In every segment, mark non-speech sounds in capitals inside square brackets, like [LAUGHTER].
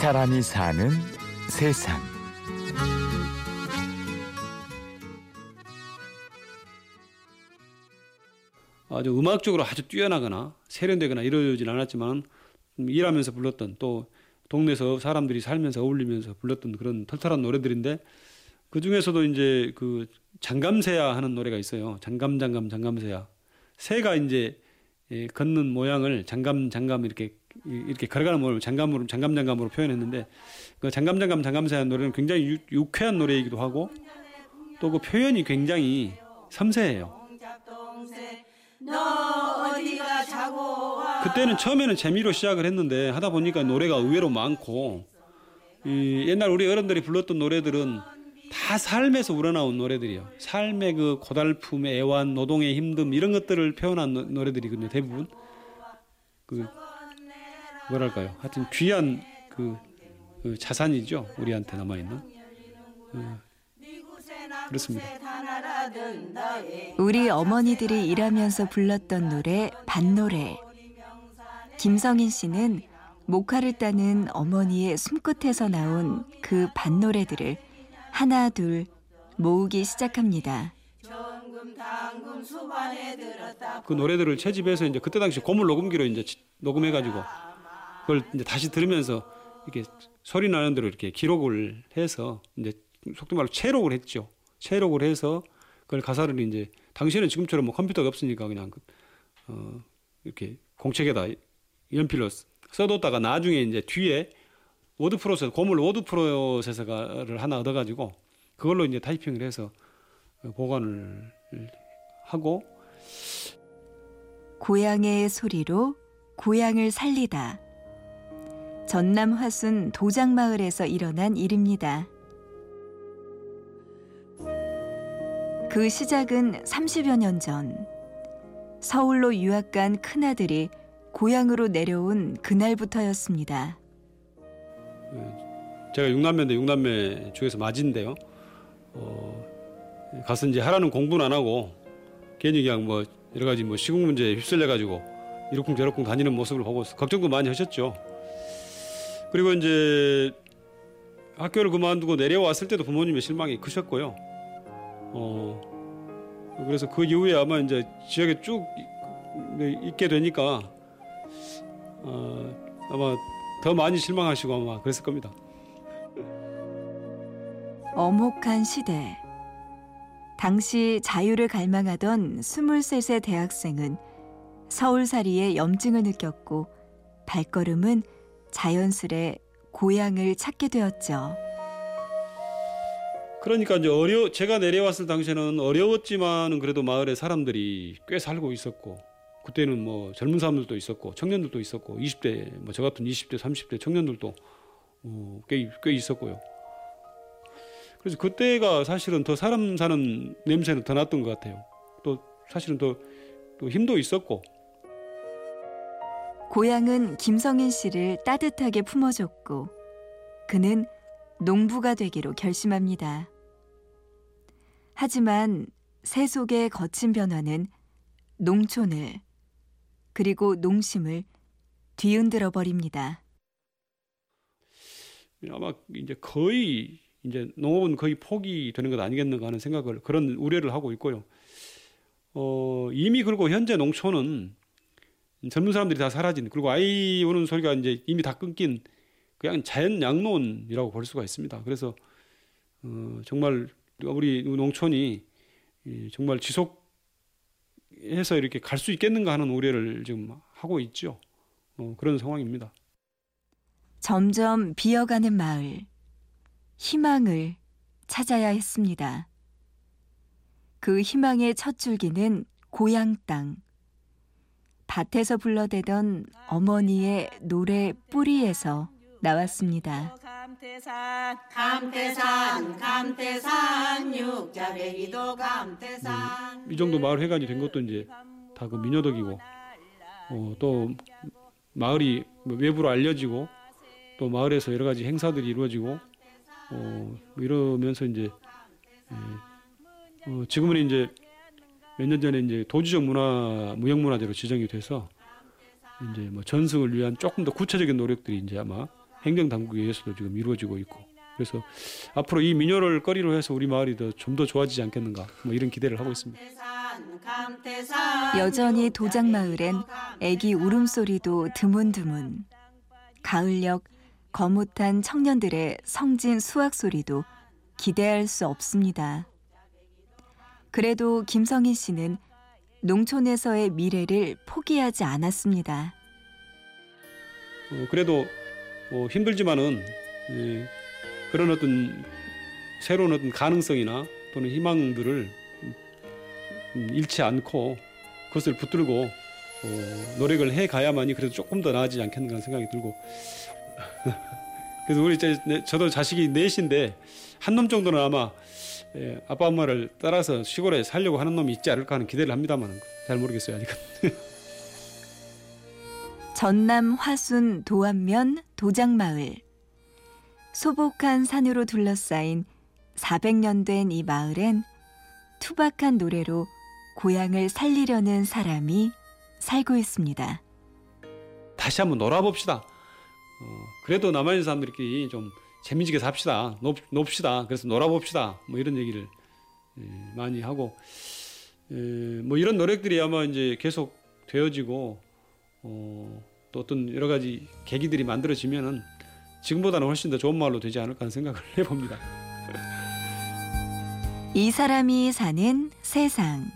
사람이 사는 세상. 아주 음악적으로 아주 뛰어나거나 세련되거나 이러진 않았지만 일하면서 불렀던 또 동네에서 사람들이 살면서 어울리면서 불렀던 그런 털털한 노래들인데 그 중에서도 이제 그 장감새야 하는 노래가 있어요. 장감 장감 장감새야. 새가 이제 예, 걷는 모양을 장감 장감 이렇게 이렇게 걸어가는 모습을 장감으로 장감 장감으로 표현했는데 그 장감 장감 장감새야 노래는 굉장히 유, 유쾌한 노래이기도 하고 또 그 표현이 굉장히 섬세해요. 그때는 처음에는 재미로 시작을 했는데 하다 보니까 노래가 의외로 많고 이 옛날 우리 어른들이 불렀던 노래들은 다 삶에서 우러나온 노래들이요. 삶의 그 고달픔의 애환, 노동의 힘듦 이런 것들을 표현한 노, 노래들이거든요. 대부분 그 뭐랄까요. 하여튼 귀한 그, 그 자산이죠. 우리한테 남아 있는. 어, 그렇습니다. 우리 어머니들이 일하면서 불렀던 노래 밭노래. 김성인 씨는 목화를 따는 어머니의 숨끝에서 나온 그 밭노래들을 하나 둘 모으기 시작합니다. 그 노래들을 채집해서 이제 그때 당시 고물 녹음기로 이제 녹음해가지고 그걸 이제 다시 들으면서 이렇게 소리 나는 대로 이렇게 기록을 해서 이제 속도 말로 채록을 했죠. 채록을 해서 그걸 가사를 이제 당시에는 지금처럼 뭐 컴퓨터가 없으니까 그냥 그, 어 이렇게 공책에다 연필로 써뒀다가 나중에 이제 뒤에 워드 프로세서 고물 워드 프로세서를 하나 얻어가지고 그걸로 이제 타이핑을 해서 보관을 하고 고향의 소리로 고향을 살리다. 전남 화순 도장마을에서 일어난 일입니다. 그 시작은 30여 년 전. 서울로 유학 간 큰아들이 고향으로 내려온 그날부터였습니다. 제가 육남매인데 육남매 중에서 맞인데요. 어, 가서 이제 하라는 공부는 안 하고 괜히 그냥 뭐 여러 가지 뭐 시국 문제에 휩쓸려 가지고 이러쿵저러쿵 다니는 모습을 보고 걱정도 많이 하셨죠. 그리고 이제 학교를 그만두고 내려왔을 때도 부모님의 실망이 크셨고요. 어, 그래서 그 이후에 아마 이제 지역에 쭉 있게 되니까 어, 아마 더 많이 실망하시고 아마 그랬을 겁니다. 어목한 시대. 당시 자유를 갈망하던 23세 대학생은 서울살이의 염증을 느꼈고 발걸음은 자연스레 고향을 찾게 되었죠. 그러니까 이제 어려 제가 내려왔을 당시에는 어려웠지만은 그래도 마을에 사람들이 꽤 살고 있었고 그때는 뭐 젊은 사람들도 있었고 청년들도 있었고 20대 뭐 저 같은 20대 30대 청년들도 어, 꽤, 꽤 있었고요. 그래서 그때가 사실은 더 사람 사는 냄새는 더 났던 것 같아요. 또 사실은 더, 또 힘도 있었고. 고향은 김성인 씨를 따뜻하게 품어줬고 그는 농부가 되기로 결심합니다. 하지만 세속의 거친 변화는 농촌을 그리고 농심을 뒤흔들어 버립니다. 아마 이제 거의 이제 농업은 거의 포기되는 것 아니겠는가 하는 생각을 그런 우려를 하고 있고요. 어, 이미 그리고 현재 농촌은 젊은 사람들이 다 사라진 그리고 아이 오는 소리가 이제 이미 다 끊긴 그냥 자연 양론이라고 볼 수가 있습니다. 그래서 어, 정말 우리 농촌이 정말 지속해서 이렇게 갈 수 있겠는가 하는 우려를 지금 하고 있죠. 어, 그런 상황입니다. 점점 비어가는 마을, 희망을 찾아야 했습니다. 그 희망의 첫 줄기는 고향 땅. 밭에서 불러대던 어머니의 노래 뿌리에서 나왔습니다. 감태산 감태산 감태산 육자배기도 감태산 이 정도 마을 회관이 된 것도 이제 다 그 민요덕이고 어, 또 마을이 뭐 외부로 알려지고 또 마을에서 여러 가지 행사들이 이루어지고 어, 이러면서 이제 예, 어, 지금은 이제 몇 년 전에 이제 도지적 문화 무형문화재로 지정이 돼서 이제 뭐 전승을 위한 조금 더 구체적인 노력들이 이제 아마 행정 당국에 의해서도 지금 이루어지고 있고 그래서 앞으로 이 민요를 거리로 해서 우리 마을이 좀더 좋아지지 않겠는가 뭐 이런 기대를 하고 있습니다. 여전히 도장 마을엔 육자배기도 애기 울음소리도 드문드문. 가을녘 거뭇한 청년들의 성진 수학 소리도 기대할 수 없습니다. 그래도 김성희 씨는 농촌에서의 미래를 포기하지 않았습니다. 어, 그래도 어, 힘들지만은 예, 그런 어떤 새로운 어떤 가능성이나 또는 희망들을 음, 잃지 않고 그것을 붙들고 어, 노력을 해 가야만이 그래도 조금 더 나아지지 않겠는가 생각이 들고 [LAUGHS] 그래서 우리 이제 내- 저도 자식이 넷인데 한 놈 정도는 아마 예, 아빠 엄마를 따라서 시골에 살려고 하는 놈이 있지 않을까 하는 기대를 합니다만 잘 모르겠어요 아직은. [LAUGHS] 전남 화순 도안면 도장마을. 소복한 산으로 둘러싸인 400년 된 이 마을엔 투박한 노래로 고향을 살리려는 사람이 살고 있습니다. 다시 한번 놀아봅시다. 어, 그래도 남아있는 사람들끼리 좀 재미지게 삽시다. 높, 높시다. 그래서 놀아봅시다. 뭐 이런 얘기를 예, 많이 하고 예, 뭐 이런 노력들이 아마 이제 계속 되어지고 어, 또 어떤 여러 가지 계기들이 만들어지면은 지금보다는 훨씬 더 좋은 마을로 되지 않을까 하는 생각을 [LAUGHS] 해봅니다. 이 사람이 사는 세상.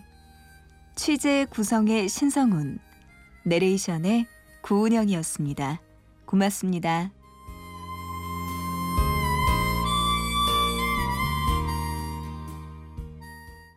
취재 구성의 신성훈, 내레이션의 구은영이었습니다. 고맙습니다.